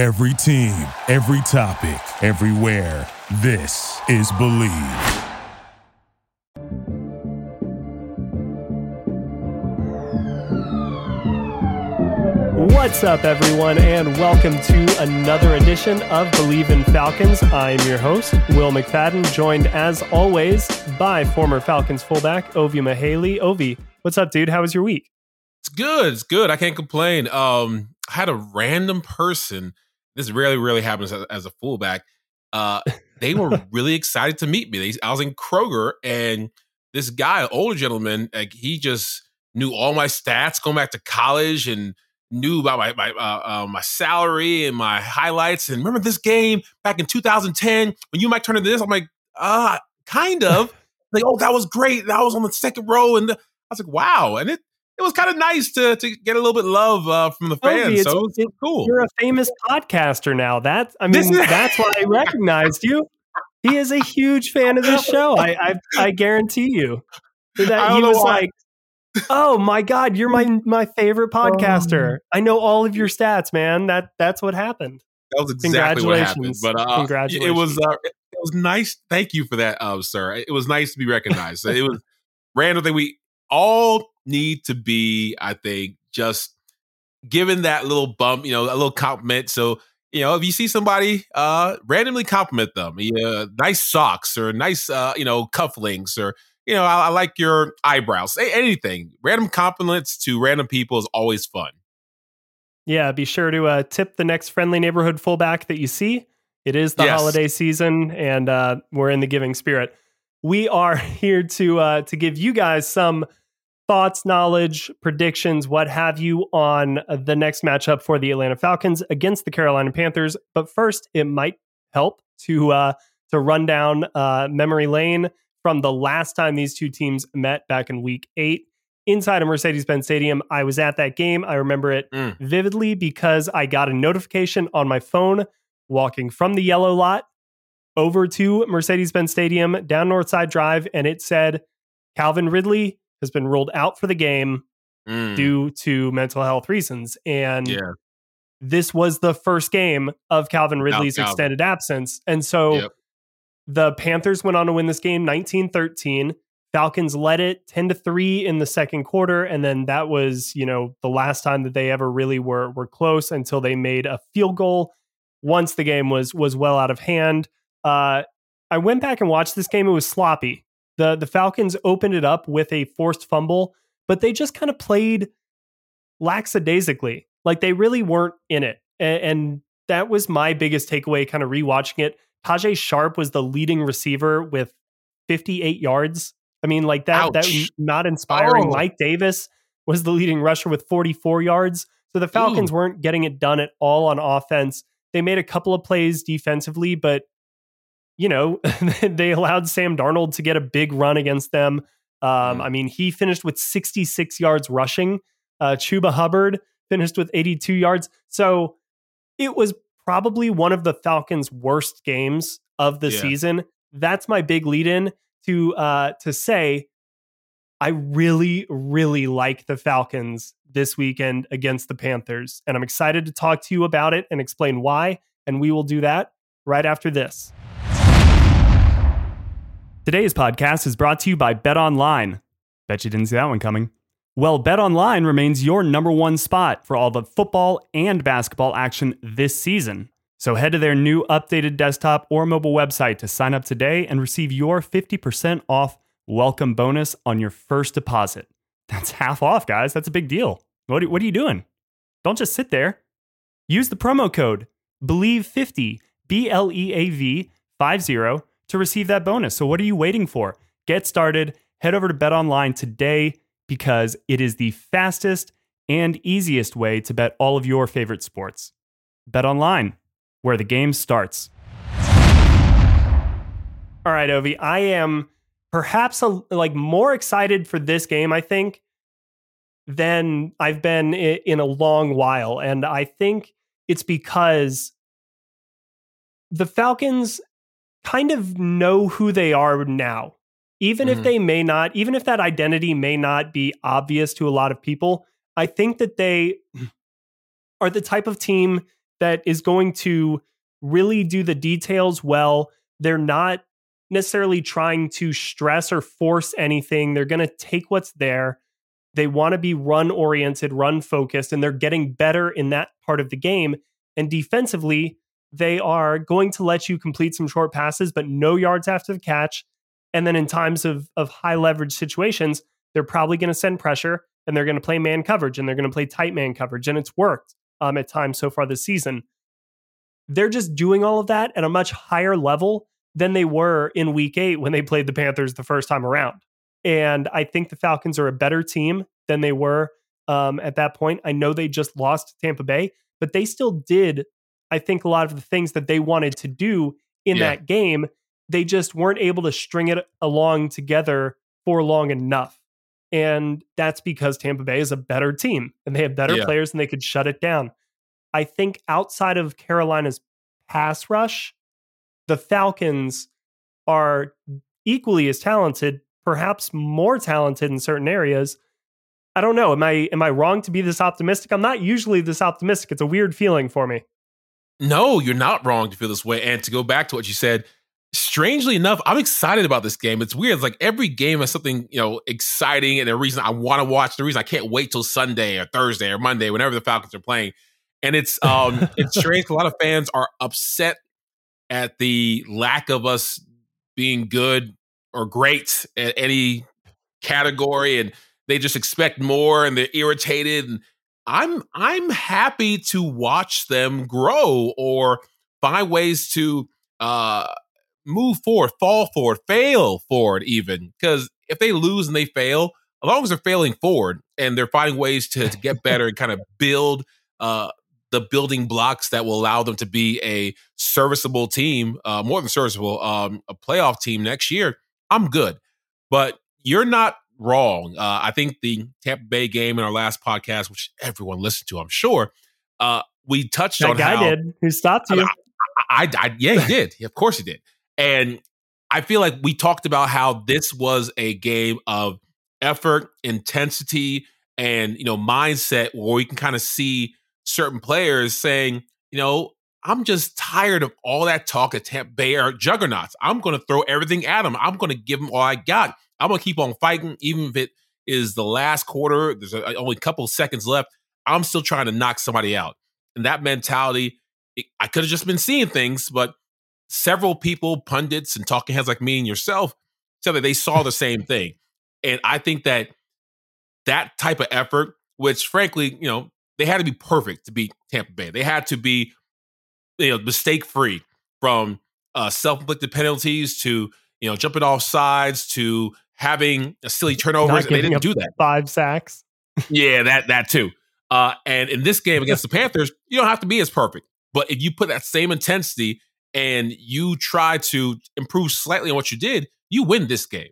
Every team, every topic, everywhere. This is Bleav. What's up, everyone, and welcome to another edition of Bleav in Falcons. I'm your host, Will McFadden, joined as always by former Falcons fullback Ovie Mughelli. Ovie, what's up, dude? How was your week? It's good. It's good. I can't complain. Um, I had a random person. This rarely, really happens as, as a fullback. Uh, they were really excited to meet me. They, I was in Kroger, and this guy, older gentleman, like he just knew all my stats going back to college and knew about my my uh, uh, my salary and my highlights. And remember this game back in 2010 when you might turn into this? I'm like, uh, kind of. like, oh, that was great. That was on the second row, and the, I was like, wow. And it it was kind of nice to to get a little bit of love uh, from the fans. so it was cool. You're a famous podcaster now. That I mean, that's why I recognized you. He is a huge fan of this show. I I, I guarantee you that he was why. like oh my god, you're my my favorite podcaster. Um, I know all of your stats, man. That that's what happened. That was exactly what happened. But uh, congratulations. It was uh, it was nice. Thank you for that, uh, sir. It was nice to be recognized. it was random thing. We all need to be, I think, just given that little bump, you know, a little compliment. So you know, if you see somebody, uh, randomly compliment them. Yeah, nice socks or nice, uh, you know, cufflinks or you know, I, I like your eyebrows. Say anything. Random compliments to random people is always fun. Yeah, be sure to uh, tip the next friendly neighborhood fullback that you see. It is the yes. holiday season, and uh, we're in the giving spirit. We are here to uh, to give you guys some thoughts, knowledge, predictions, what have you on the next matchup for the Atlanta Falcons against the Carolina Panthers. But first, it might help to uh, to run down uh, memory lane from the last time these two teams met back in week eight inside of Mercedes Benz Stadium. I was at that game. I remember it mm. vividly because I got a notification on my phone walking from the yellow lot over to Mercedes Benz Stadium down Northside Drive, and it said Calvin Ridley has been ruled out for the game mm. due to mental health reasons. And yeah. this was the first game of Calvin Ridley's extended absence. And so yep. The Panthers went on to win this game 19 13. Falcons led it 10 to 3 in the second quarter. And then that was, you know, the last time that they ever really were were close until they made a field goal once the game was was well out of hand. Uh, I went back and watched this game. It was sloppy. The the Falcons opened it up with a forced fumble, but they just kind of played lackadaisically. Like they really weren't in it. And, and that was my biggest takeaway kind of rewatching it. Tajae Sharpe was the leading receiver with 58 yards. I mean, like that, Ouch. that not inspiring. Oh. Mike Davis was the leading rusher with 44 yards. So the Falcons Ooh. weren't getting it done at all on offense. They made a couple of plays defensively, but you know, they allowed Sam Darnold to get a big run against them. Um, mm. I mean, he finished with 66 yards rushing. Uh, Chuba Hubbard finished with 82 yards. So it was probably one of the Falcons' worst games of the yeah. season. That's my big lead in to uh to say I really, really like the Falcons this weekend against the Panthers. And I'm excited to talk to you about it and explain why. And we will do that right after this. Today's podcast is brought to you by Bet Online. Bet you didn't see that one coming. Well, Bet Online remains your number one spot for all the football and basketball action this season. So head to their new updated desktop or mobile website to sign up today and receive your 50% off welcome bonus on your first deposit. That's half off, guys. That's a big deal. What, what are you doing? Don't just sit there. Use the promo code BLEAV50, B L E A V 50 to receive that bonus. So what are you waiting for? Get started. Head over to Bet Online today because it is the fastest and easiest way to bet all of your favorite sports. Bet online, where the game starts. All right, Ovie, I am perhaps a, like more excited for this game, I think, than I've been in a long while. And I think it's because the Falcons kind of know who they are now even mm-hmm. if they may not, even if that identity may not be obvious to a lot of people, I think that they are the type of team that is going to really do the details well. They're not necessarily trying to stress or force anything. They're going to take what's there. They want to be run oriented, run focused, and they're getting better in that part of the game. And defensively, they are going to let you complete some short passes, but no yards after the catch. And then in times of, of high leverage situations, they're probably going to send pressure and they're going to play man coverage and they're going to play tight man coverage. And it's worked um, at times so far this season. They're just doing all of that at a much higher level than they were in week eight when they played the Panthers the first time around. And I think the Falcons are a better team than they were um, at that point. I know they just lost Tampa Bay, but they still did, I think, a lot of the things that they wanted to do in yeah. that game. They just weren't able to string it along together for long enough. And that's because Tampa Bay is a better team and they have better yeah. players and they could shut it down. I think outside of Carolina's pass rush, the Falcons are equally as talented, perhaps more talented in certain areas. I don't know. Am I am I wrong to be this optimistic? I'm not usually this optimistic. It's a weird feeling for me. No, you're not wrong to feel this way. And to go back to what you said, strangely enough, I'm excited about this game. It's weird. It's like every game has something, you know, exciting and the reason I want to watch, the reason I can't wait till Sunday or Thursday or Monday, whenever the Falcons are playing. And it's um it's strange. A lot of fans are upset at the lack of us being good or great at any category and they just expect more and they're irritated and I'm I'm happy to watch them grow or find ways to uh move forward, fall forward, fail forward, even. Because if they lose and they fail, as long as they're failing forward and they're finding ways to, to get better and kind of build uh, the building blocks that will allow them to be a serviceable team, uh, more than serviceable, um, a playoff team next year, I'm good. But you're not wrong. Uh, I think the Tampa Bay game in our last podcast, which everyone listened to, I'm sure, uh, we touched that on guy how, did who stopped you. I, I, I, yeah, he did. of course he did. And I feel like we talked about how this was a game of effort, intensity, and you know mindset where we can kind of see certain players saying, you know, I'm just tired of all that talk at Tampa Bay are juggernauts. I'm going to throw everything at them. I'm going to give them all I got. I'm going to keep on fighting, even if it is the last quarter. There's a, only a couple seconds left. I'm still trying to knock somebody out. And that mentality, it, I could have just been seeing things, but several people, pundits and talking heads like me and yourself, said that they saw the same thing. And I think that that type of effort, which frankly, you know, they had to be perfect to beat Tampa Bay. They had to be, you know, mistake free from uh, self inflicted penalties to, you know, jumping off sides to having a silly turnovers. And they didn't do that. Five sacks. yeah, that that too. Uh, and in this game against the Panthers, you don't have to be as perfect. But if you put that same intensity and you try to improve slightly on what you did, you win this game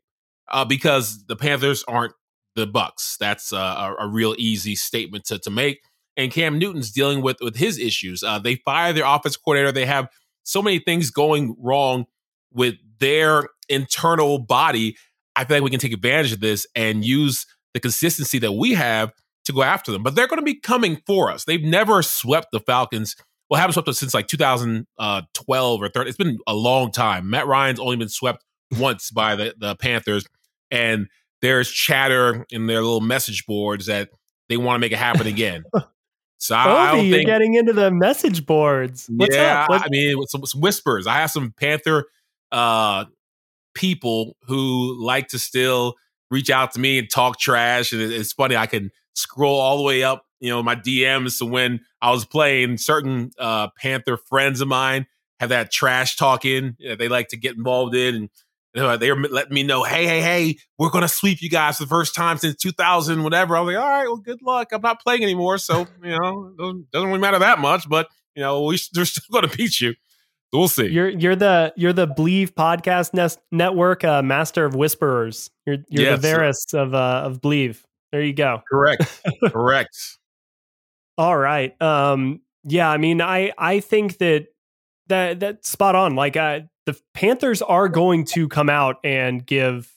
uh, because the Panthers aren't the Bucks. That's uh, a, a, real easy statement to, to make. And Cam Newton's dealing with with his issues. Uh, they fire their offense coordinator. They have so many things going wrong with their internal body. I feel like we can take advantage of this and use the consistency that we have to go after them. But they're going to be coming for us. They've never swept the Falcons well, haven't swept us since like 2012 or 30. It's been a long time. Matt Ryan's only been swept once by the, the Panthers, and there's chatter in their little message boards that they want to make it happen again. So Ovie, I don't you're think, getting into the message boards. What's yeah, I mean, some, some, whispers. I have some Panther uh, people who like to still reach out to me and talk trash, and it's funny. I can scroll all the way up you know, my DMs to when I was playing. Certain uh, Panther friends of mine have that trash talking they like to get involved in, and they're letting me know, hey, hey, hey, we're gonna sweep you guys for the first time since 2000, whatever. I was like, all right, well, good luck. I'm not playing anymore, so you know, doesn't, doesn't really matter that much. But you know, we, are still gonna beat you. We'll see. You're you're the you're the Bleav podcast nest, network uh, master of whisperers. You're you're yes. the Varys of uh, of Bleav. There you go. Correct. Correct. All right. Um, yeah, I mean, I I think that that that's spot on. Like, uh, the Panthers are going to come out and give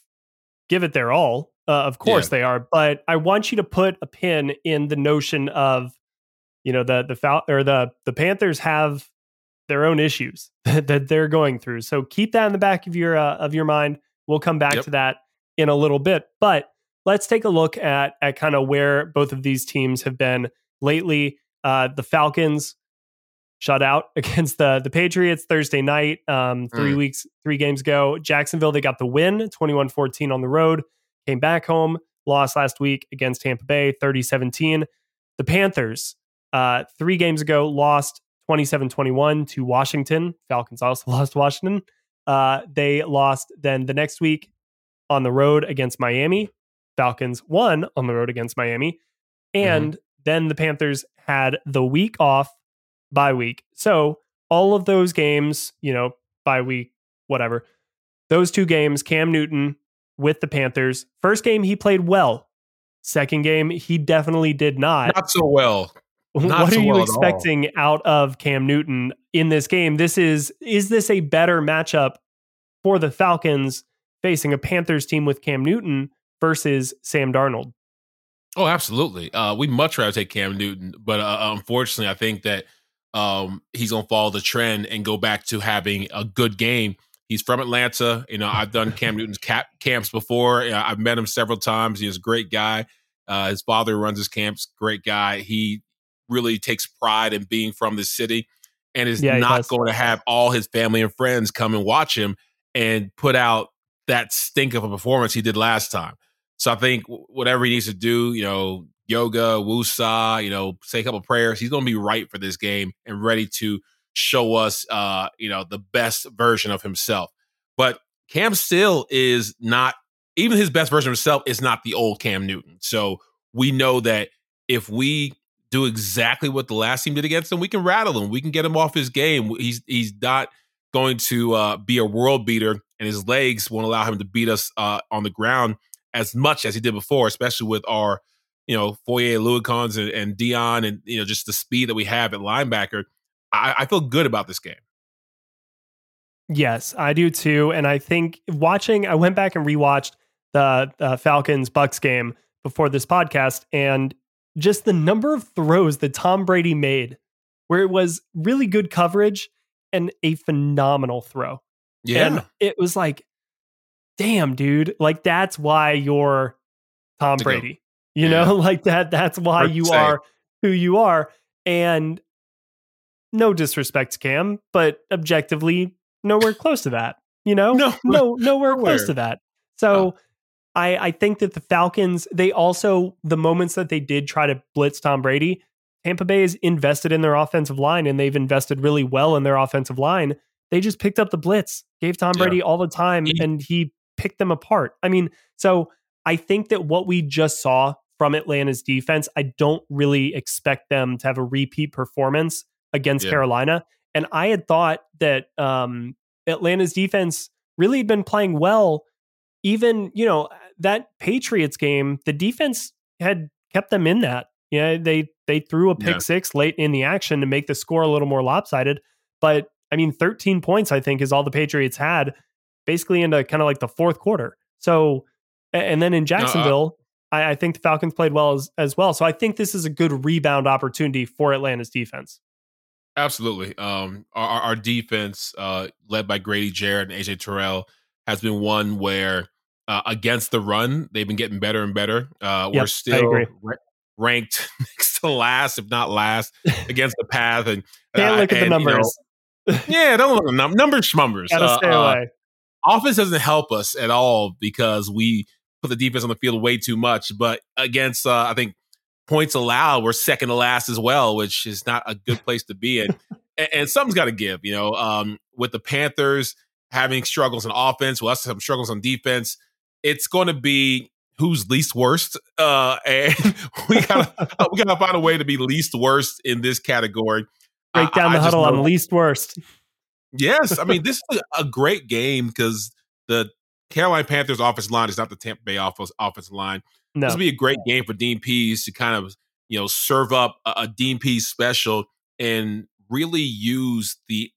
give it their all. Uh, of course yeah. they are, but I want you to put a pin in the notion of you know the the Fal- or the the Panthers have their own issues that, that they're going through. So keep that in the back of your uh, of your mind. We'll come back yep. to that in a little bit, but let's take a look at at kind of where both of these teams have been lately. Uh, the Falcons shut out against the the Patriots Thursday night, um, three mm. weeks, three games ago. Jacksonville, they got the win 21 14 on the road, came back home, lost last week against Tampa Bay 30 17. The Panthers, uh, three games ago, lost 27 21 to Washington. Falcons also lost Washington. Uh, they lost then the next week on the road against Miami. Falcons won on the road against Miami. Mm-hmm. And mm-hmm. then the Panthers had the week off bye week. So all of those games, you know, bye week, whatever, those two games, Cam Newton with the Panthers, first game he played well. Second game, he definitely did not. Not so well. Not what are you expecting out of Cam Newton in this game? This is is this a better matchup for the Falcons facing a Panthers team with Cam Newton versus Sam Darnold? Oh, absolutely. Uh, we much rather take Cam Newton, but uh, unfortunately, I think that um, he's going to follow the trend and go back to having a good game. He's from Atlanta. You know, I've done Cam Newton's cap camps before. I've met him several times. He's a great guy. Uh, his father runs his camps. Great guy. He really takes pride in being from the city and is yeah, not going to have all his family and friends come and watch him and put out that stink of a performance he did last time. So I think whatever he needs to do, you know, yoga, wusa, you know, say a couple prayers. He's going to be right for this game and ready to show us, uh, you know, the best version of himself. But Cam still is not, even his best version of himself is not the old Cam Newton. So we know that if we do exactly what the last team did against him, we can rattle him. We can get him off his game. He's he's not going to uh, be a world beater, and his legs won't allow him to beat us uh, on the ground as much as he did before, especially with our you know, Foye Oluokun and, and Deion and, you know, just the speed that we have at linebacker, I, I feel good about this game. Yes, I do too. And I think watching, I went back and rewatched the uh, Falcons Bucks game before this podcast, and just the number of throws that Tom Brady made, where it was really good coverage and a phenomenal throw. Yeah. And it was like, damn, dude, like that's why you're Tom Brady. You yeah. know, like that that's why you are who you are. And no disrespect to Cam, but objectively nowhere close to that. You know? No, no nowhere close to that. So oh. I, I think that the Falcons, they also, the moments that they did try to blitz Tom Brady, Tampa Bay is invested in their offensive line and they've invested really well in their offensive line. They just picked up the blitz, gave Tom Brady yeah. all the time, he, and he picked them apart. I mean, so I think that what we just saw from Atlanta's defense, I don't really expect them to have a repeat performance against yeah. Carolina. And I had thought that um, Atlanta's defense really had been playing well. Even, you know, that Patriots game, the defense had kept them in that. Yeah, they they threw a pick yeah. six late in the action to make the score a little more lopsided. But I mean, 13 points, I think, is all the Patriots had basically into kind of like the fourth quarter. So, and then in Jacksonville, I, I think the Falcons played well as, as well. So I think this is a good rebound opportunity for Atlanta's defense. Absolutely. Um, our, our defense, uh, led by Grady Jarrett and AJ Terrell, has been one where uh, against the run, they've been getting better and better. Uh, yep, we're still ra- ranked next to last, if not last, against the path. And can't look at and, the numbers. You know, yeah, don't look at num- numbers. Schmumbers. Gotta uh, stay uh, away. offense doesn't help us at all because we put the defense on the field way too much. But against, uh, I think points allowed, we're second to last as well, which is not a good place to be in. and, and, something's got to give, you know, um, with the Panthers having struggles in offense, us some struggles on defense. It's going to be who's least worst, uh, and we gotta we gotta find a way to be least worst in this category. Break down I, the I huddle on least worst. Yes, I mean this is a great game because the Carolina Panthers offensive line is not the Tampa Bay offense, offensive line. No. This would be a great game for Dean Pees to kind of, you know, serve up a, a Dean Pees special and really use the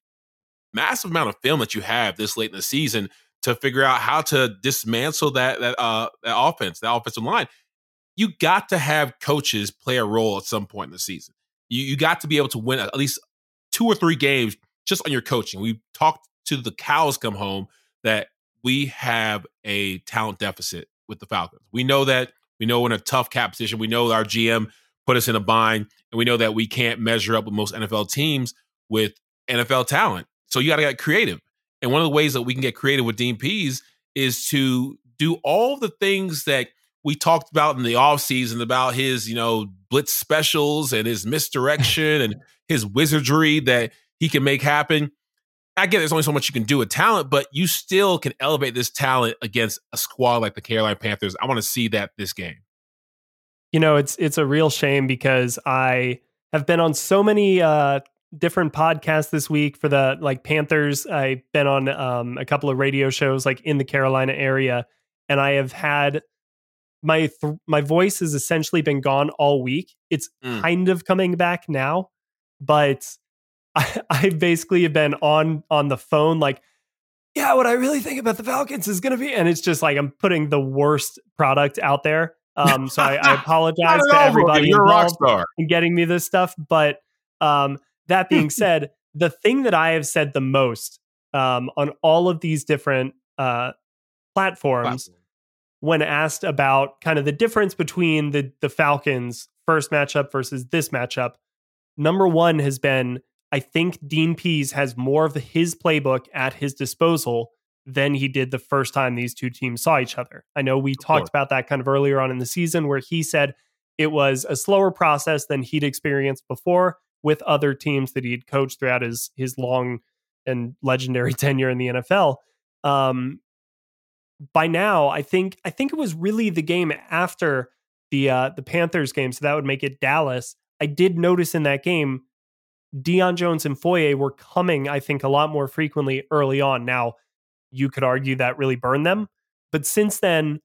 massive amount of film that you have this late in the season to figure out how to dismantle that that, uh, that offense, that offensive line. You got to have coaches play a role at some point in the season. You, you got to be able to win at least two or three games just on your coaching. We talked to the cows come home that we have a talent deficit with the Falcons. We know that. We know we're in a tough cap position. We know our GM put us in a bind, and we know that we can't measure up with most NFL teams with NFL talent. So you got to get creative. And one of the ways that we can get creative with Dean Pees is to do all the things that we talked about in the offseason about his, you know, blitz specials and his misdirection and his wizardry that he can make happen. I get there's only so much you can do with talent, but you still can elevate this talent against a squad like the Carolina Panthers. I want to see that this game. You know, it's it's a real shame because I have been on so many uh, different podcasts this week for the like Panthers. I've been on um, a couple of radio shows like in the Carolina area, and I have had my th- my voice has essentially been gone all week. It's mm. kind of coming back now, but I, I basically have been on on the phone like, yeah, what I really think about the Falcons is going to be, and it's just like I'm putting the worst product out there. Um, so I, I apologize to everybody You're involved in getting me this stuff. But um, that being said, the thing that I have said the most um, on all of these different uh, platforms, Platform. when asked about kind of the difference between the the Falcons first matchup versus this matchup, number one has been I think Dean Pees has more of his playbook at his disposal than he did the first time these two teams saw each other. I know we talked about that kind of earlier on in the season where he said it was a slower process than he'd experienced before with other teams that he'd coached throughout his his long and legendary tenure in the NFL. Um, by now, I think I think it was really the game after the uh, the Panthers game, so that would make it Dallas. I did notice in that game Deion Jones and Foye were coming, I think, a lot more frequently early on. Now, you could argue that really burned them, but since then,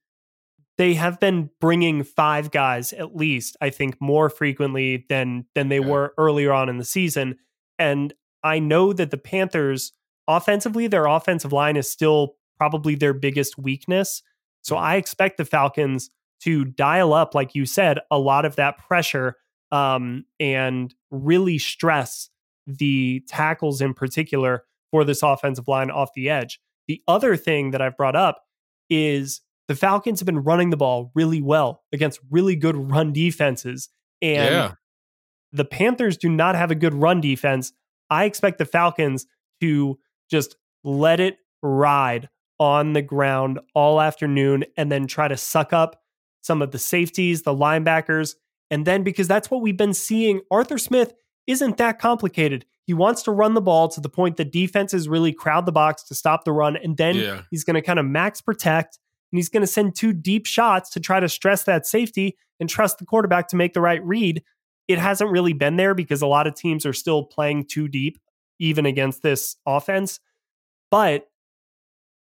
they have been bringing five guys at least, I think, more frequently than than they yeah. were earlier on in the season. And I know that the Panthers offensively, their offensive line is still probably their biggest weakness. So I expect the Falcons to dial up, like you said, a lot of that pressure um, and really stress the tackles in particular for this offensive line off the edge. The other thing that I've brought up is the Falcons have been running the ball really well against really good run defenses. And yeah. the Panthers do not have a good run defense. I expect the Falcons to just let it ride on the ground all afternoon and then try to suck up some of the safeties, the linebackers, and then because that's what we've been seeing, Arthur Smith isn't that complicated. He wants to run the ball to the point that defenses really crowd the box to stop the run. And then yeah. he's going to kind of max protect and he's going to send two deep shots to try to stress that safety and trust the quarterback to make the right read. It hasn't really been there because a lot of teams are still playing too deep, even against this offense. But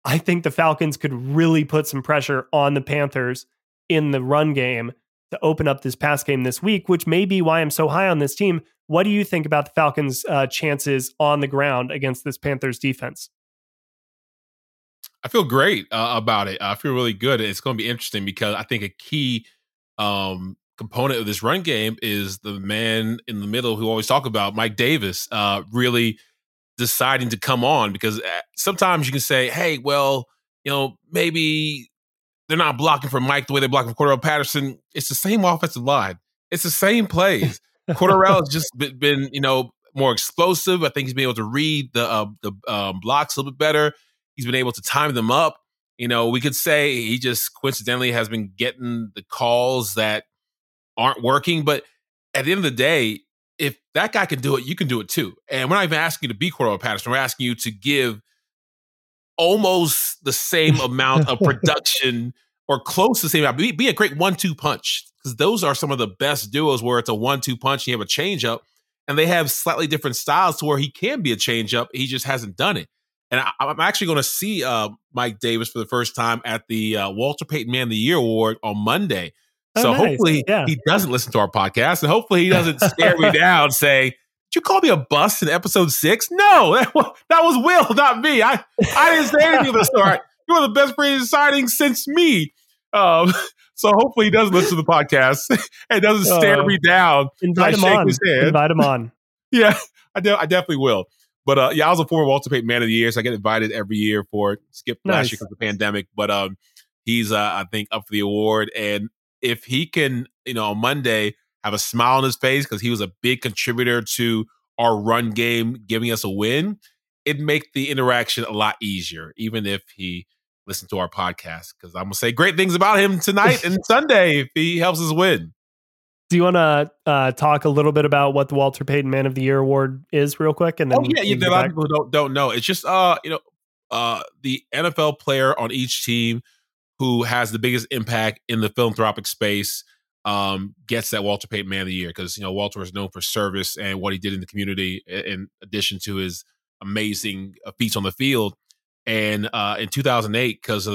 I think the Falcons could really put some pressure on the Panthers in the run game to open up this pass game this week, which may be why I'm so high on this team. What do you think about the Falcons' uh, chances on the ground against this Panthers defense? I feel great uh, about it. I feel really good. It's going to be interesting because I think a key um, component of this run game is the man in the middle who always talk about Mike Davis uh, really deciding to come on because uh, sometimes you can say, "Hey, well, you know, maybe they're not blocking for Mike the way they block for Cordarrelle Patterson. It's the same offensive line. It's the same plays. Cordarrelle has just been, been, you know, more explosive. I think he's been able to read the uh, the um, blocks a little bit better. He's been able to time them up. You know, we could say he just coincidentally has been getting the calls that aren't working. But at the end of the day, if that guy can do it, you can do it too. And we're not even asking you to be Cordarrelle Patterson. We're asking you to give almost the same amount of production or close to the same amount. Be, be a great one-two punch because those are some of the best duos where it's a one-two punch. And you have a change-up, and they have slightly different styles to where he can be a change-up. He just hasn't done it. And I, am actually going to see uh, Mike Davis for the first time at the uh, Walter Payton Man of the Year Award on Monday. Oh, so nice. hopefully yeah. he doesn't listen to our podcast, and hopefully he doesn't stare me down, say, "Did you call me a bust in episode six? No, that was, that was Will, not me. I, I didn't say anything of the start. You're the best free signing since me. Um, so hopefully he doesn't listen to the podcast and doesn't stare uh, me down. Invite him on. Invite him on. yeah, I, de- I definitely will. But uh, yeah, I was a former Walter Payton Man of the Year, so I get invited every year for skip nice. last year because of the pandemic. But um, he's uh, I think up for the award, and if he can, you know, on Monday have a smile on his face because he was a big contributor to our run game, giving us a win, it make the interaction a lot easier, even if he listen to our podcast because I'm gonna say great things about him tonight and Sunday if he helps us win. Do you want to uh, talk a little bit about what the Walter Payton Man of the Year award is, real quick? And then oh yeah, yeah. A lot of people don't don't know. It's just uh, you know, uh, the NFL player on each team who has the biggest impact in the philanthropic space um, gets that Walter Payton Man of the Year because you know Walter is known for service and what he did in the community, in addition to his amazing uh, feats on the field. And uh, in 2008, because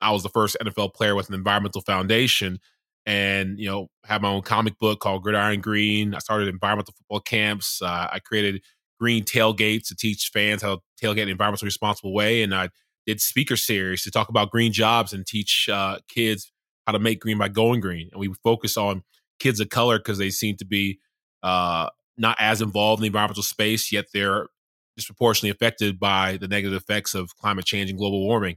I was the first NFL player with an environmental foundation, and you know have my own comic book called Gridiron Green. I started environmental football camps. Uh, I created green tailgates to teach fans how to tailgate in an environmentally responsible way, and I did speaker series to talk about green jobs and teach uh, kids how to make green by going green. And we focus on kids of color because they seem to be uh, not as involved in the environmental space, yet they're disproportionately affected by the negative effects of climate change and global warming.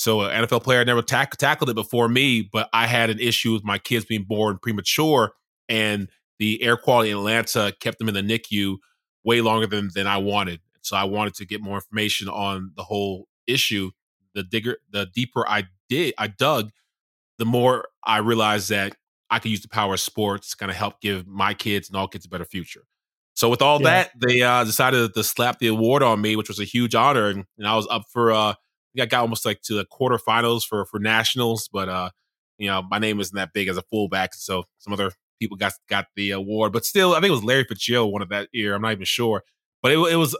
So an NFL player never tack- tackled it before me, but I had an issue with my kids being born premature, and the air quality in Atlanta kept them in the NICU way longer than than I wanted. So I wanted to get more information on the whole issue. The digger, the deeper I did, I dug, the more I realized that I could use the power of sports to kind of help give my kids and all kids a better future. So with all yeah. that, they uh, decided to slap the award on me, which was a huge honor, and, and I was up for. Uh, I got almost like to the quarterfinals for for nationals, but uh, you know my name isn't that big as a fullback, so some other people got got the award. But still, I think it was Larry Fitzgerald one of that year. I'm not even sure, but it, it was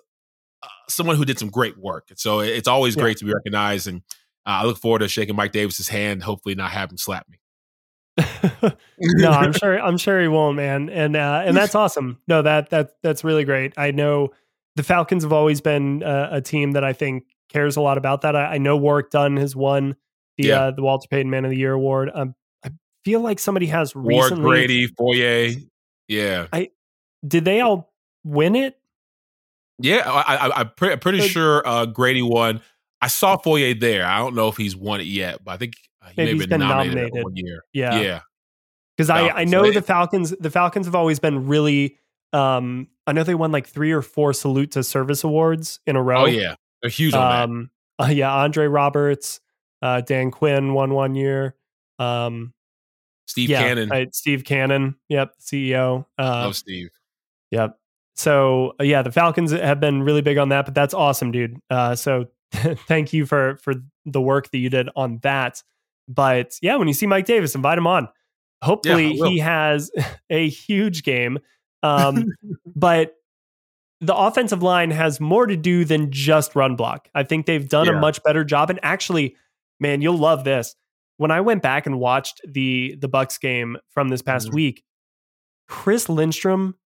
uh, someone who did some great work. So it's always yeah. great to be recognized, and uh, I look forward to shaking Mike Davis's hand. Hopefully, not have him slap me. no, I'm sure. I'm sure he won't, man. And uh, and that's awesome. No, that that that's really great. I know the Falcons have always been uh, a team that I think cares a lot about that. I, I know Warrick Dunn has won the yeah. uh, the Walter Payton Man of the Year award. Um, I feel like somebody has Ward, recently. Grady, Foye. Yeah. I did they all win it? Yeah, I, am pretty, pretty sure uh, Grady won. I saw Foye there. I don't know if he's won it yet, but I think uh, he Maybe may have been, nominated, nominated. one year. Yeah, yeah. Because I, I know the Falcons. The Falcons have always been really. Um, I know they won like three or four salute to service awards in a row. Oh yeah, they're huge on um, that. Uh, yeah, Andre Roberts, uh, Dan Quinn won one year. Um, Steve yeah, Cannon. Uh, Steve Cannon. Yep, CEO. Uh, oh, Steve. Yep. So uh, yeah, the Falcons have been really big on that, but that's awesome, dude. Uh, so thank you for for the work that you did on that. But yeah, when you see Mike Davis, invite him on. Hopefully, yeah, he has a huge game. Um, but the offensive line has more to do than just run block. I think they've done yeah. a much better job. And actually, man, you'll love this. When I went back and watched the the Bucks game from this past mm-hmm. week, Chris Lindstrom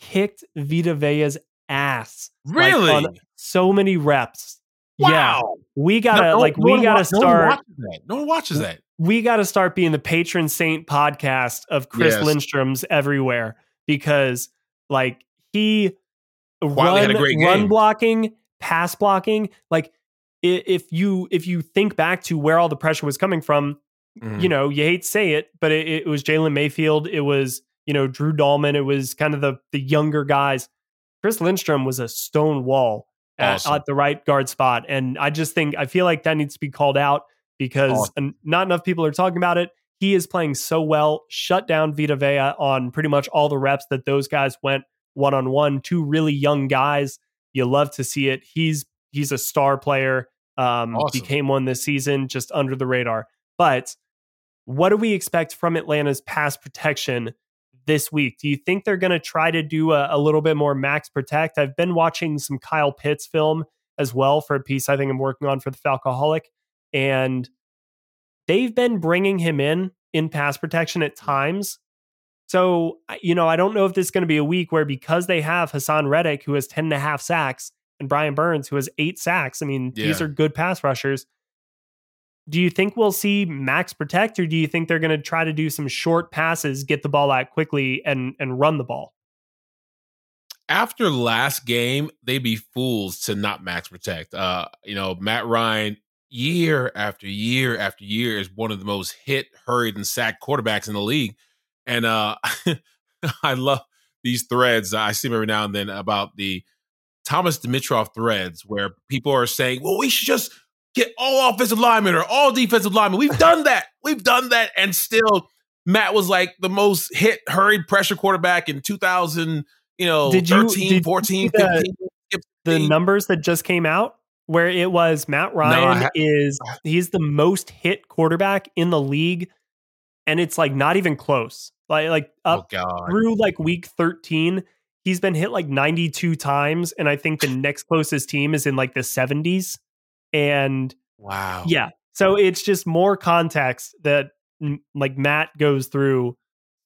kicked Vita Vea's ass. Really? Like, on so many reps. Wow. Yeah. We gotta no, like no we gotta wa- start. No one, no one watches that we got to start being the patron saint podcast of Chris yes. Lindstrom's everywhere because like he run, run blocking, pass blocking, like if you if you think back to where all the pressure was coming from, mm-hmm. you know, you hate to say it, but it, it was Jalen Mayfield, it was you know Drew Dalman, it was kind of the the younger guys. Chris Lindstrom was a stone wall awesome. at, at the right guard spot, and I just think I feel like that needs to be called out because awesome. not enough people are talking about it. He is playing so well, shut down Vita Vea on pretty much all the reps that those guys went one on one. Two really young guys. You love to see it. He's he's a star player. Um, awesome. Became one this season, just under the radar. But what do we expect from Atlanta's pass protection this week? Do you think they're going to try to do a, a, little bit more max protect? I've been watching some Kyle Pitts film as well for a piece I think I'm working on for the Falcoholic and they've been bringing him in in pass protection at times. So, you know, I don't know if this is going to be a week where because they have Haason Reddick, who has 10 and a half sacks, and Brian Burns, who has eight sacks, I mean, yeah. these are good pass rushers. do you think we'll see max protect or do you think they're going to try to do some short passes, get the ball out quickly and and run the ball? After last game, they'd be fools to not max protect. Uh, you know, Matt Ryan year after year after year is one of the most hit, hurried and sacked quarterbacks in the league. And uh I love these threads. I see them every now and then about the Thomas Dimitroff threads where people are saying, well, we should just get all offensive linemen or all defensive linemen. We've done that. We've done that. And still, Matt was like the most hit, hurried pressure quarterback in 2000, you know, did 13, you, did 14, 15. The, the numbers that just came out where it was Matt Ryan no, ha- is he's the most hit quarterback in the league and it's like not even close. Like like up oh through like week 13, he's been hit like 92 times and I think the next closest team is in like the 70s. And wow. Yeah. So it's just more context that like Matt goes through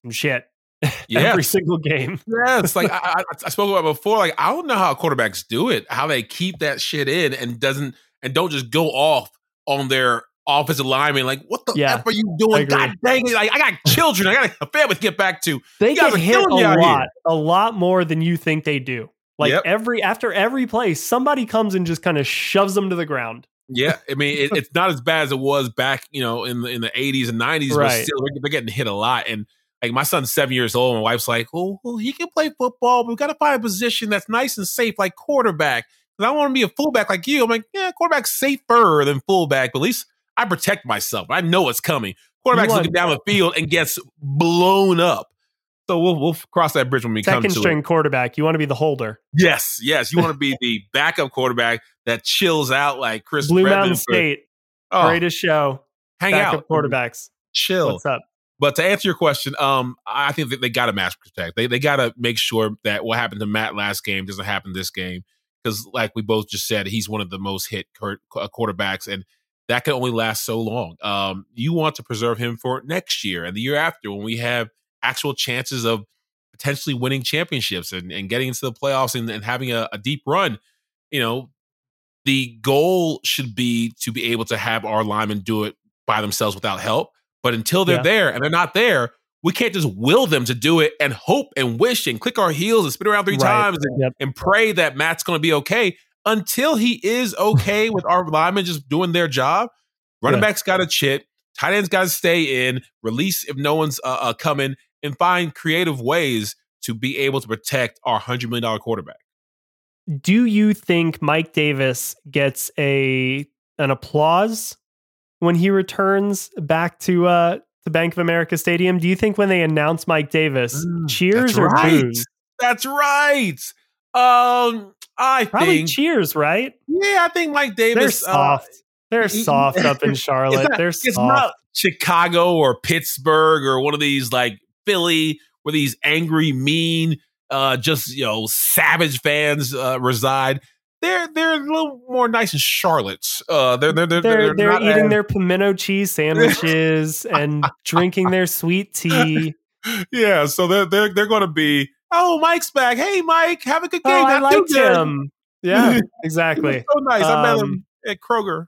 some shit every single game. yes, like I, I, spoke about before. Like I don't know how quarterbacks do it. How they keep that shit in and doesn't and don't just go off on their offensive lineman. Like what the yeah, f are you doing? God dang it! Like I got children. I got a family to get back to. They get hit a lot, a lot more than you think they do. Like yep. every after every play, somebody comes and just kind of shoves them to the ground. Yeah, I mean it, it's not as bad as it was back, you know, in the in the eighties and nineties, right. but still they're, they're getting hit a lot. And like my son's seven years old. My wife's like, "Oh, well, he can play football, but we got to find a position that's nice and safe, like quarterback." Because I want to be a fullback like you. I'm like, yeah, quarterback's safer than fullback, but at least I protect myself. I know what's coming. Quarterback's looking down the field and gets blown up. So we'll we'll cross that bridge when we Second come to Second string it. quarterback. You want to be the holder. Yes, yes. You want to be the backup quarterback that chills out like Chris. Blue Mountain State, oh, greatest show. Hang backup out, quarterbacks. Chill. What's up? But to answer your question, um, I think that they got to max protect. They they got to make sure that what happened to Matt last game doesn't happen this game because, like we both just said, he's one of the most hit uh, quarterbacks, and that can only last so long. Um, you want to preserve him for next year and the year after when we have actual chances of potentially winning championships and, and getting into the playoffs and, and having a, a deep run. You know, the goal should be to be able to have our linemen do it by themselves without help but until they're yeah. there and they're not there, we can't just will them to do it and hope and wish and click our heels and spin around three right. times and, yep. and pray that Matt's going to be okay. Until he is okay with our linemen just doing their job, running yeah. backs got to chip, tight ends got to stay in, release if no one's uh, uh, coming, and find creative ways to be able to protect our $100 million quarterback. Do you think Mike Davis gets a an applause when he returns back to uh to Bank of America Stadium? Do you think when they announce Mike Davis, mm, cheers or right. boos? That's right. Um, I probably think, cheers, right? Yeah, I think Mike Davis. They're uh, soft. Uh, They're he, soft up in Charlotte. Not, They're soft. It's not Chicago or Pittsburgh or one of these like Philly where these angry, mean, uh, just you know, savage fans uh, reside they're they're a little more nice in Charlotte. Uh, they're they're they're, they're, they're eating as... their pimento cheese sandwiches and drinking their sweet tea. Yeah, so they're they're they're going to be. Oh, Mike's back. Hey, Mike, have a good game. Oh, I liked him. Yeah, exactly. so nice. Um, I met him um, at Kroger.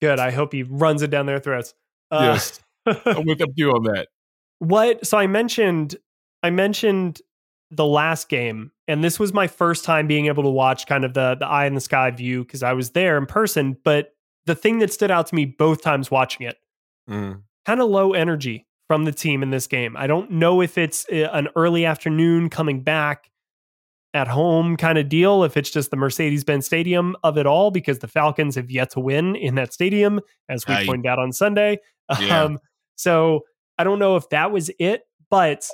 Good. I hope he runs it down their throats. Uh, yes, I'm with you on that. What? So I mentioned I mentioned the last game, and this was my first time being able to watch kind of the the eye in the sky view because I was there in person. But the thing that stood out to me both times watching it, mm. kind of low energy from the team in this game. I don't know if it's uh, an early afternoon coming back at home kind of deal, if it's just the Mercedes Benz Stadium of it all, because the Falcons have yet to win in that stadium, as we I, pointed out on Sunday. Yeah. Um, so I don't know if that was it, but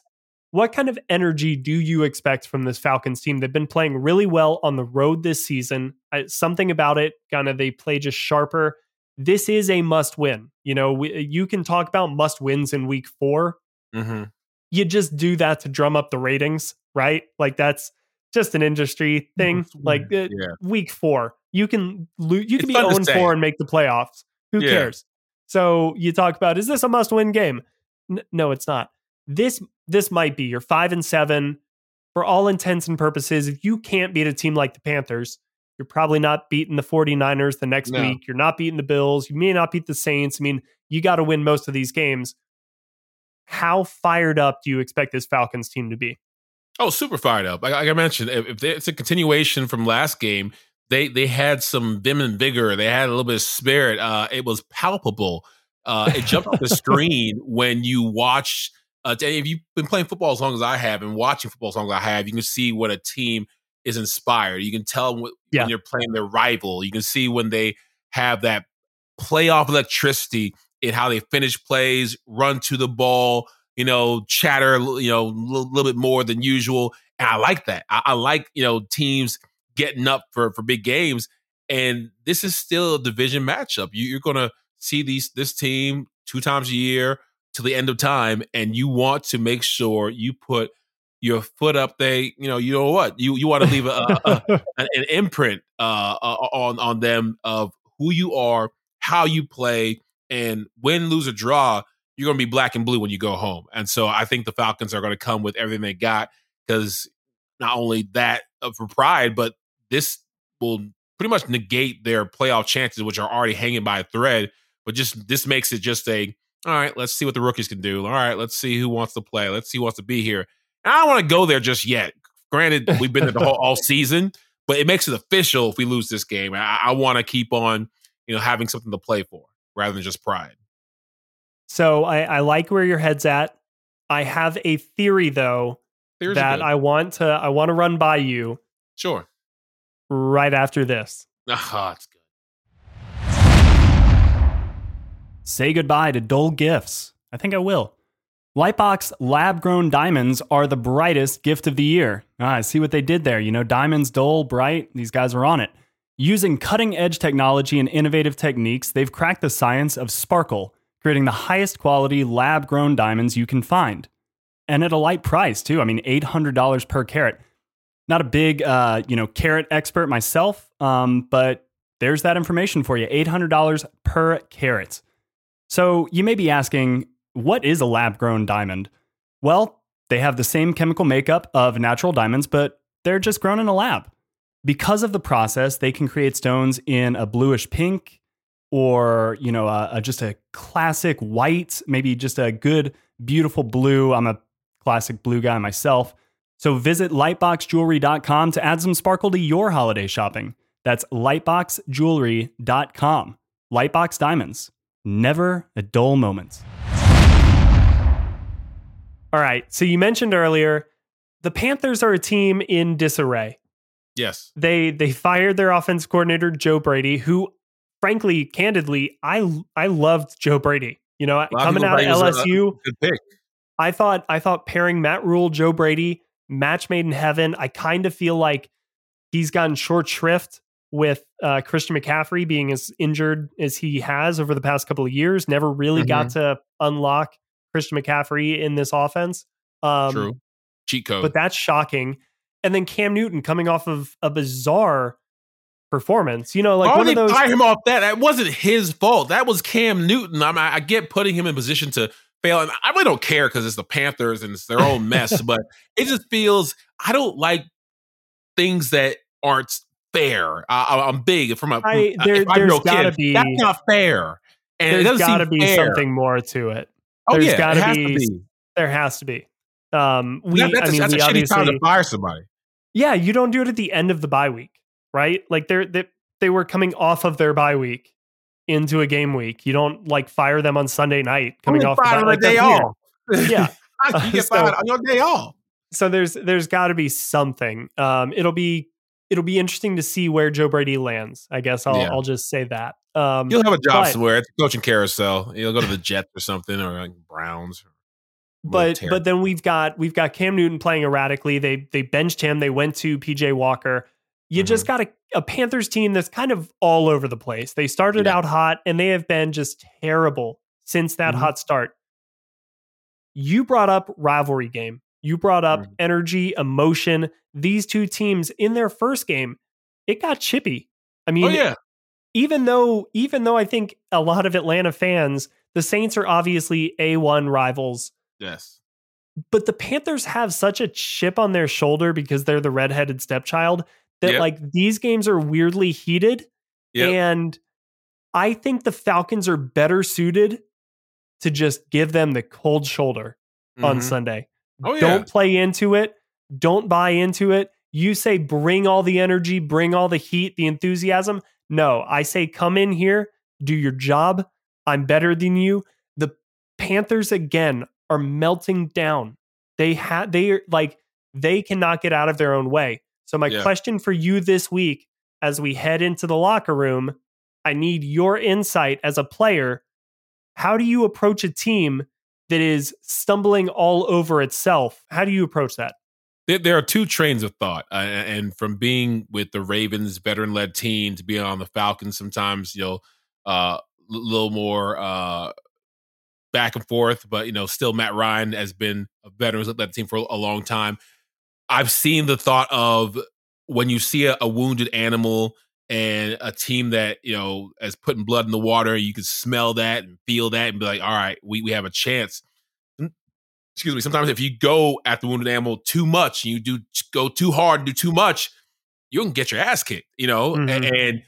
what kind of energy do you expect from this Falcons team? They've been playing really well on the road this season. something about it, kind of they play just sharper. This is a must win. You know, we, you can talk about must wins in week 4 mm-hmm. You just do that to drum up the ratings, right? Like that's just an industry thing. like uh, yeah. week four, you can lo- you can it's be own four and make the playoffs. Who yeah. cares? So you talk about is this a must win game? N- no, it's not this this might be your five and seven for all intents and purposes. If you can't beat a team like the Panthers, You're probably not beating the 49ers the next No. week. You're not beating the Bills. You may not beat the Saints. I mean, you got to win most of these games. How fired up do you expect this Falcons team to be? Oh, super fired up. Like, like I mentioned, if, if it's a continuation from last game, they they had some vim and vigor. They had a little bit of spirit. Uh, it was palpable. Uh, it jumped off the screen when you watch. Uh, if you've been playing football as long as I have and watching football as long as I have, you can see what a team is inspired. You can tell when, Yeah. when you're playing their rival. You can see when they have that playoff electricity in how they finish plays, run to the ball, you know, chatter, you know, a little, little bit more than usual. And I like that. I, I like, you know, teams getting up for, for big games. And this is still a division matchup. You, you're going to see these this team two times a year to the end of time, and you want to make sure you put your foot up there. You know, you know what you you want to leave a, a, an, an imprint uh, uh, on on them of who you are, how you play, and win, lose, or draw. You're going to be black and blue when you go home. And so I think the Falcons are going to come with everything they got because not only that uh, for pride, but this will pretty much negate their playoff chances, which are already hanging by a thread. But just this makes it just a all right. Let's see what the rookies can do. All right, let's see who wants to play. Let's see who wants to be here. And I don't want to go there just yet. Granted, we've been there the whole all season, but it makes it official if we lose this game. I, I want to keep on, you know, having something to play for rather than just pride. So I, I like where your head's at. I have a theory though Theories that. I want to I want to run by you sure. right after this. Ah, it's good. Say goodbye to dull gifts. I think I will. Lightbox lab grown diamonds are the brightest gift of the year. Ah, I see what they did there. You know, diamonds, dull, bright, these guys are on it. Using cutting edge technology and innovative techniques, they've cracked the science of sparkle, creating the highest quality lab grown diamonds you can find. And at a light price, too. I mean, $800 per carat. Not a big, uh, you know, carat expert myself, um, but there's that information for you $800 per carat. So you may be asking, what is a lab grown diamond? Well, they have the same chemical makeup of natural diamonds, but they're just grown in a lab. Because of the process, they can create stones in a bluish pink or, you know, a, a- just a classic white, maybe just a good, beautiful blue. I'm a classic blue guy myself. So visit lightboxjewelry.com to add some sparkle to your holiday shopping. That's lightboxjewelry.com. Lightbox Diamonds. Never a dull moment. All right. So you mentioned earlier the Panthers are a team in disarray. Yes. They they fired their offense coordinator Joe Brady, who frankly, candidly, I I loved Joe Brady. You know, A lot of coming out of thought he was a- LSU. I thought I thought pairing Matt Rhule, Joe Brady, match made in heaven. I kind of feel like he's gotten short shrift with uh, Christian McCaffrey being as injured as he has over the past couple of years. Never really got to unlock Christian McCaffrey in this offense. Um, True. Cheat code. but that's shocking. And then Cam Newton coming off of a bizarre performance. You know, like Why one of those. fire him off that? That wasn't his fault. That was Cam Newton. I, mean, I get putting him in position to fail, and I really don't care because it's the Panthers and it's their own mess. but it just feels I don't like things that aren't fair. I, I'm big from a, I- a there- five-year-old there's gotta kid. be- That's not fair. And it There's doesn't got to be fair. something more to it. Oh there's yeah, gotta has be- to be. There has to be. Um, we, That- that's I mean, a, that's we a shitty obviously, time to fire somebody. yeah, you don't do it at the end of the bye week, right? Like they're they, they were coming off of their bye week into a game week. You don't like fire them on Sunday night coming off the bye. Like, day off. Yeah. You get So- fired on your day off? so there's there's got to be something. Um, it'll be it'll be interesting to see where Joe Brady lands. I guess I'll Yeah. I'll just say that. Um, He'll have a job but- somewhere. It's a coaching carousel. He'll go to the Jets or something, or like Browns. but but then we've got we've got Cam Newton playing erratically. They they benched him. They went to PJ Walker. You Mm-hmm. just got a, a Panthers team that's kind of all over the place. They started Yeah. out hot and they have been just terrible since that Mhm. hot start. You brought up rivalry game. You brought up Mhm. energy, emotion. These two teams in their first game, it got chippy. I mean, oh yeah, even though even though I think a lot of Atlanta fans, the Saints are obviously A1 rivals, yes. but the Panthers have such a chip on their shoulder because they're the redheaded stepchild that yep. like these games are weirdly heated. Yep. And I think the Falcons are better suited to just give them the cold shoulder mm-hmm. on Sunday. Oh, yeah. Don't play into it. Don't buy into it. You say bring all the energy, bring all the heat, the enthusiasm. No, I say come in here, do your job. I'm better than you. The Panthers again are melting down. They had they are like they cannot get out of their own way. So my yeah. question for you this week as we head into the locker room, I need your insight as a player. How do you approach a team that is stumbling all over itself? How do you approach that? There, are two trains of thought, uh, and from being with the Ravens, veteran-led team, to being on the Falcons, sometimes you know, a uh, little more uh, back and forth. But you know, still Matt Ryan has been a veteran-led team for a long time. I've seen the thought of when you see a, a wounded animal and a team that you know is putting blood in the water, you can smell that and feel that, and be like, "All right, we we have a chance." Excuse me. Sometimes if you go at the wounded animal too much, and you do go too hard and do too much, you can get your ass kicked. You know, mm-hmm. and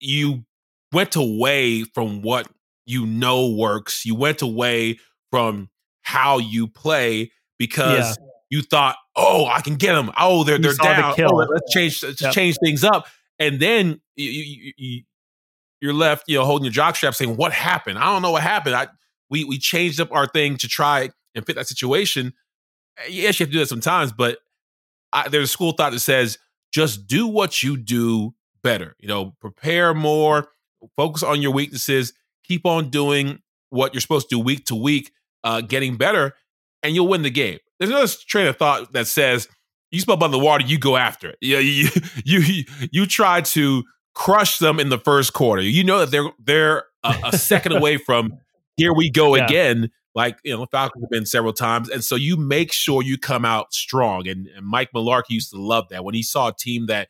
you went away from what you know works. You went away from how you play because yeah you thought, oh, I can get them. Oh, they're you they're down. The oh, let's change let's yep. change things up. And then you, you, you you're left, you know, holding your jockstrap, saying, "What happened? I don't know what happened. I we we changed up our thing to try and fit that situation." Eh, yes, you have to do that sometimes, but I, there's a school thought that says just do what you do better. You know, prepare more, focus on your weaknesses, keep on doing what you're supposed to do week to week, uh, getting better, and you'll win the game. There's another train of thought that says you smell by the water, you go after it. You, you you you try to crush them in the first quarter. You know that they're they're a, a second away from here we go yeah. again. Like you know, Falcons have been several times, and so you make sure you come out strong. And, and Mike Mularkey used to love that when he saw a team that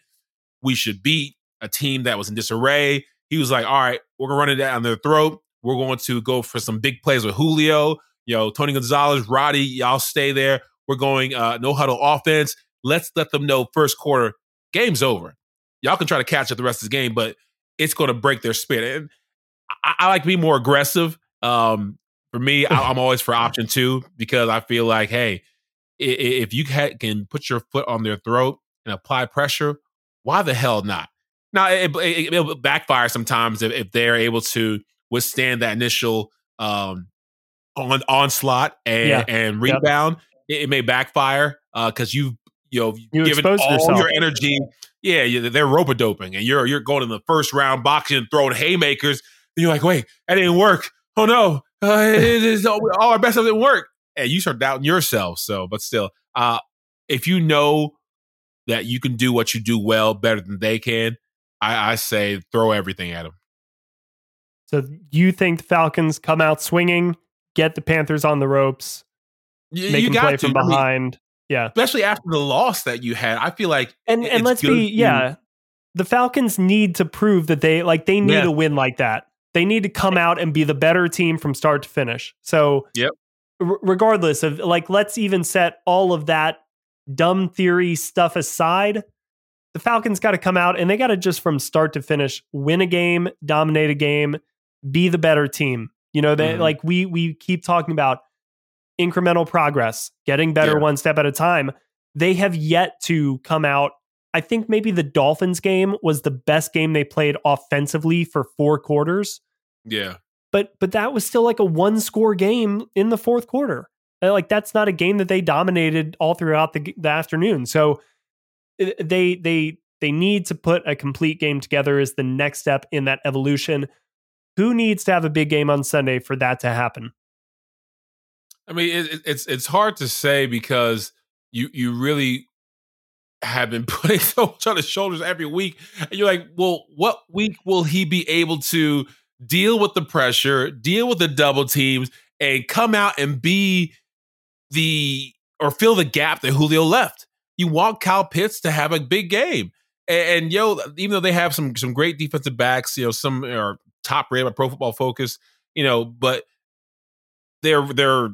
we should beat, a team that was in disarray. He was like, "All right, we're gonna run it down their throat. We're going to go for some big plays with Julio you know, Tony Gonzalez, Roddy, y'all stay there. We're going uh, no huddle offense. Let's let them know first quarter, game's over. Y'all can try to catch up the rest of the game, but it's going to break their spirit. And I, I, like to be more aggressive. Um, for me, I, am always for option two because I feel like, hey, if you can put your foot on their throat and apply pressure, why the hell not? Now, it, it, will backfire sometimes if, if, they're able to withstand that initial um, on onslaught and yeah. and rebound, yep. it, it, may backfire because uh, you you know you given all yourself. your energy. Yeah, you, they're rope doping, and you're you're going in the first round boxing, throwing haymakers. And you're like, wait, that didn't work. Oh no, uh, it all, all our best stuff didn't work, and you start doubting yourself. So, but still, uh, if you know that you can do what you do well better than they can, I, I say throw everything at them. So you think the Falcons come out swinging get the Panthers on the ropes, you, make you them play to. from behind. I mean, yeah, especially after the loss that you had, I feel like and and let's be yeah, the Falcons need to prove that they like they need yeah. a win like that. They need to come out and be the better team from start to finish. So yep. R- regardless of like, let's even set all of that dumb theory stuff aside. The Falcons got to come out and they got to just from start to finish win a game, dominate a game, be the better team. You know, that mm-hmm. like we we keep talking about incremental progress, getting better yeah. one step at a time. They have yet to come out. I think maybe the Dolphins game was the best game they played offensively for four quarters. Yeah. But but that was still like a one score game in the fourth quarter. Uh, like that's not a game that they dominated all throughout the, the afternoon. So they they they need to put a complete game together as the next step in that evolution. Who needs to have a big game on Sunday for that to happen? I mean, it, it's it's hard to say because you you really have been putting so much on his shoulders every week, and you're like, well, what week will he be able to deal with the pressure, deal with the double teams, and come out and be the or fill the gap that Julio left? You want Kyle Pitts to have a big game. And, and yo, even though they have some some great defensive backs, you know, some are top rated by Pro Football Focus, you know, but their their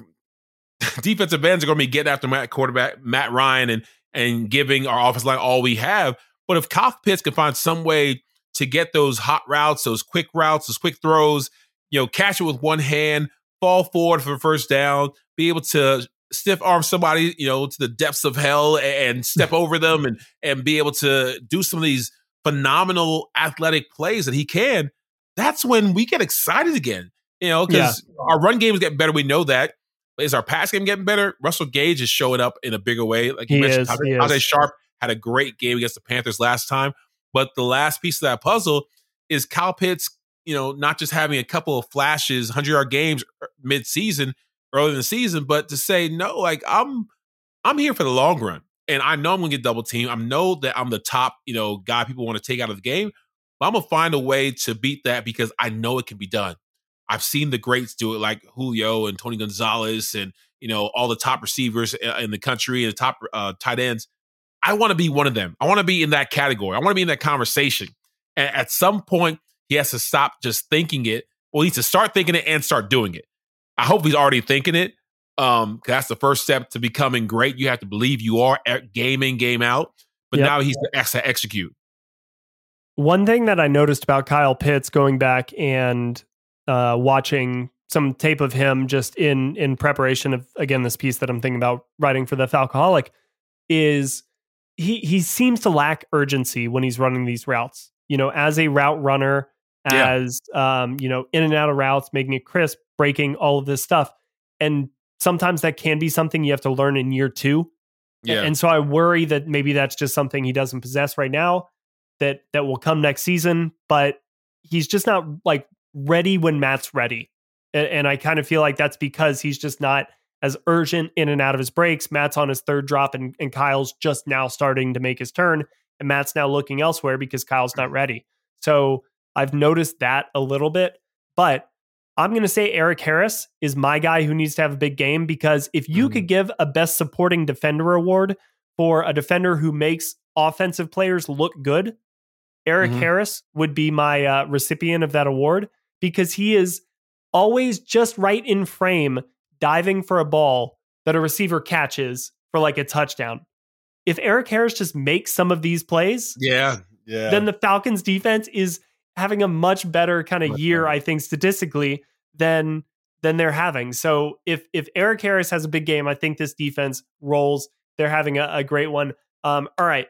defensive ends are going to be getting after Matt quarterback Matt Ryan and and giving our offense line all we have. But if Kyle Pitts can find some way to get those hot routes, those quick routes, those quick throws, you know, catch it with one hand, fall forward for the first down, be able to stiff arm somebody, you know, to the depths of hell and step over them and and be able to do some of these phenomenal athletic plays that he can, that's when we get excited again. You know, because yeah. our run game is getting better. We know that. Is our pass game getting better? Russell Gage is showing up in a bigger way. Like you he mentioned, Tajae Sharpe had a great game against the Panthers last time. But the last piece of that puzzle is Kyle Pitts, you know, not just having a couple of flashes, 100 yard games mid season, early in the season, but to say, no, like I'm, I'm here for the long run. And I know I'm going to get double team. I know that I'm the top, you know, guy people want to take out of the game. But I'm going to find a way to beat that because I know it can be done. I've seen the greats do it, like Julio and Tony Gonzalez, and you know all the top receivers in the country and the top uh, tight ends. I want to be one of them. I want to be in that category. I want to be in that conversation. And at some point, he has to stop just thinking it. Well, he needs to start thinking it and start doing it. I hope he's already thinking it. Um, that's the first step to becoming great. You have to believe you are game in, game out. But yep. now he's has to execute. One thing that I noticed about Kyle Pitts going back and uh, watching some tape of him just in in preparation of again this piece that I'm thinking about writing for the Falcoholic is he he seems to lack urgency when he's running these routes. You know, as a route runner, as yeah. um, you know, in and out of routes, making it crisp, breaking all of this stuff. And sometimes that can be something you have to learn in year two. Yeah. And so I worry that maybe that's just something he doesn't possess right now that that will come next season, but he's just not like ready when Matt's ready. And, and I kind of feel like that's because he's just not as urgent in and out of his breaks. Matt's on his third drop, and, and Kyle's just now starting to make his turn. And Matt's now looking elsewhere because Kyle's not ready. So I've noticed that a little bit. But I'm going to say Erik Harris is my guy who needs to have a big game because if you mm. could give a best supporting defender award for a defender who makes offensive players look good, Erik mm-hmm. Harris would be my uh, recipient of that award because he is always just right in frame diving for a ball that a receiver catches for like a touchdown. If Erik Harris just makes some of these plays, yeah, yeah, then the Falcons defense is having a much better kind of year, better. I think, statistically than than they're having. So if if Erik Harris has a big game, I think this defense rolls. They're having a, a great one. Um, all right.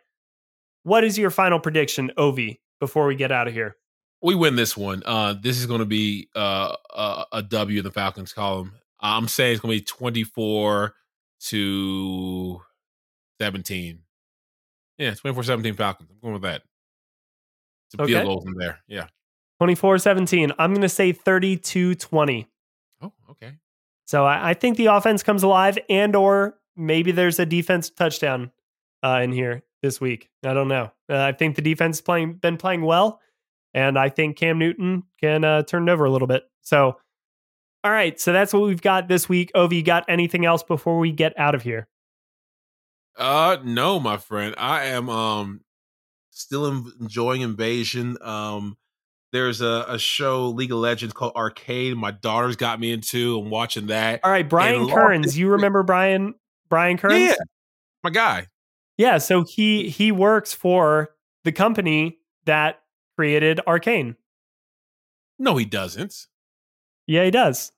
What is your final prediction, Ovie, before we get out of here? We win this one. Uh, this is going to be uh, a, a W in the Falcons column. I'm saying it's going to be 24 to 17. Yeah, 24 17 Falcons. I'm going with that. It's a okay. field goal from there. Yeah. 24 17. I'm going to say 32 20. Oh, okay. So I, I, think the offense comes alive and or maybe there's a defense touchdown uh, in here this week. I don't know. Uh, I think the defense playing been playing well, and I think Cam Newton can uh, turn it over a little bit. So all right, so that's what we've got this week. Ovie, got anything else before we get out of here? Uh, no, my friend. I am um still enjoying Invasion. Um, there's a, a show League of Legends called Arcane. My daughter's got me into. I'm watching that. All right, Brian Kearns. You remember Brian? Brian Kearns? Yeah, my guy. Yeah, so he he works for the company that created Arcane. No, he doesn't. Yeah, he does.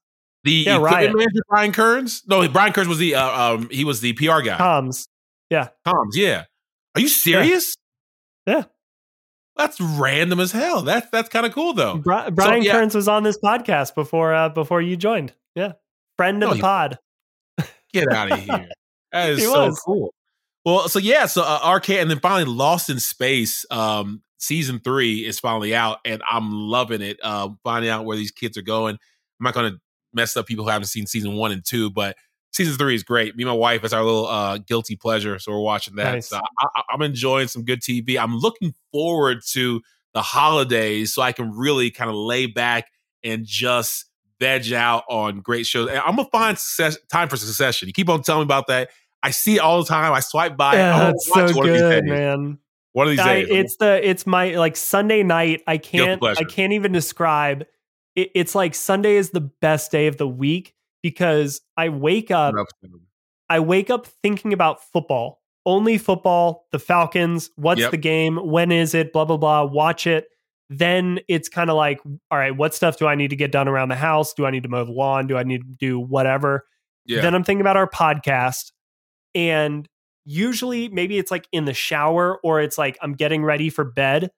The yeah, equipment manager, Brian Kearns. No, Brian Kearns was the uh, um he was the PR guy. Comms. Yeah. Comms. Yeah. Are you serious? Yeah. yeah. That's random as hell. That's that's kind of cool though. Bri- Brian so, yeah. Kearns was on this podcast before uh before you joined. Yeah. Friend of the pod. Get out of here. That is so was. cool. Well, so yeah, so uh, Arcane, and then finally Lost in Space. Um, season three is finally out, and I'm loving it. Uh, finding out where these kids are going. I'm not going to mess up people who haven't seen season one and two, but season three is great. Me and my wife, it's our little uh, guilty pleasure, so we're watching that. Nice. So I, am enjoying some good TV. I'm looking forward to the holidays so I can really kind of lay back and just veg out on great shows. And I'm gonna find success, time for Succession. You keep on telling me about that. I see it all the time. I swipe by. Yeah, that's so good, man. One of these I, days, it's the it's my like Sunday night. I can't I can't even describe it, it's like Sunday is the best day of the week because I wake up I wake up thinking about football only football, the Falcons, what's yep. the game, when is it, blah, blah, blah, watch it. Then it's kind of like, all right, what stuff do I need to get done around the house? Do I need to mow the lawn? Do I need to do whatever? Yeah. Then I'm thinking about our podcast. And usually maybe it's like in the shower or it's like I'm getting ready for bed.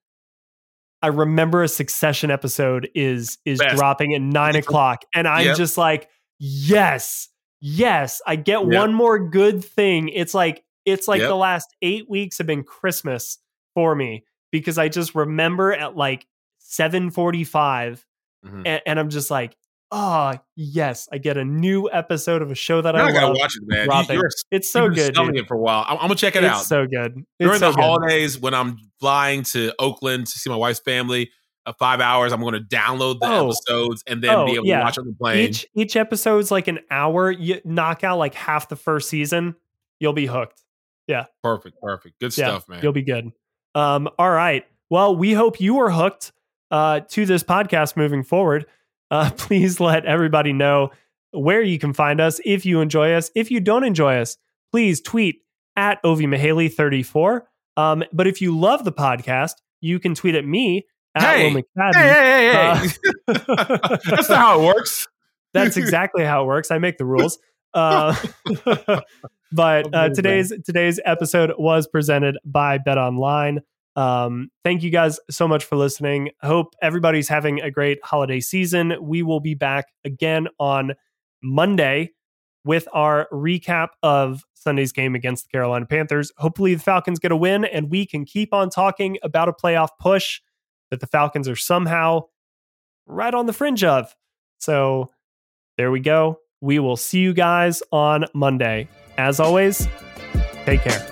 I remember a succession episode is is Best. dropping at nine o'clock. And I'm yep. just like, yes, yes, I get yep. one more good thing. It's like it's like yep. the last eight weeks have been Christmas for me because I just remember at like 745 mm-hmm. and, and, I'm just like, oh yes, I get a new episode of a show that now I, I gotta watch it, man. You, it's so good. Telling it for a while. I'm, I'm gonna check it it's out. So good. It's During so the good. holidays when I'm flying to Oakland to see my wife's family, uh, five hours. I'm going to download the oh. episodes and then oh, be able yeah. to watch on the plane. Each each episode's like an hour. You knock out like half the first season, you'll be hooked. Yeah. Perfect. Perfect. Good yeah, stuff, man. You'll be good. Um, all right. Well, we hope you are hooked uh, to this podcast moving forward. Uh, please let everybody know where you can find us if you enjoy us. If you don't enjoy us, please tweet at Ovie Mughelli 34. Um, but if you love the podcast, you can tweet at me at hey, Will McFadden. Hey, hey, hey, hey. Uh, That's not how it works. That's exactly how it works. I make the rules. Uh, but uh, today's today's episode was presented by Bet Online. Um, thank you guys so much for listening. Hope everybody's having a great holiday season. We will be back again on Monday with our recap of Sunday's game against the Carolina Panthers. Hopefully, the Falcons get a win and we can keep on talking about a playoff push that the Falcons are somehow right on the fringe of. So, there we go. We will see you guys on Monday. As always, take care.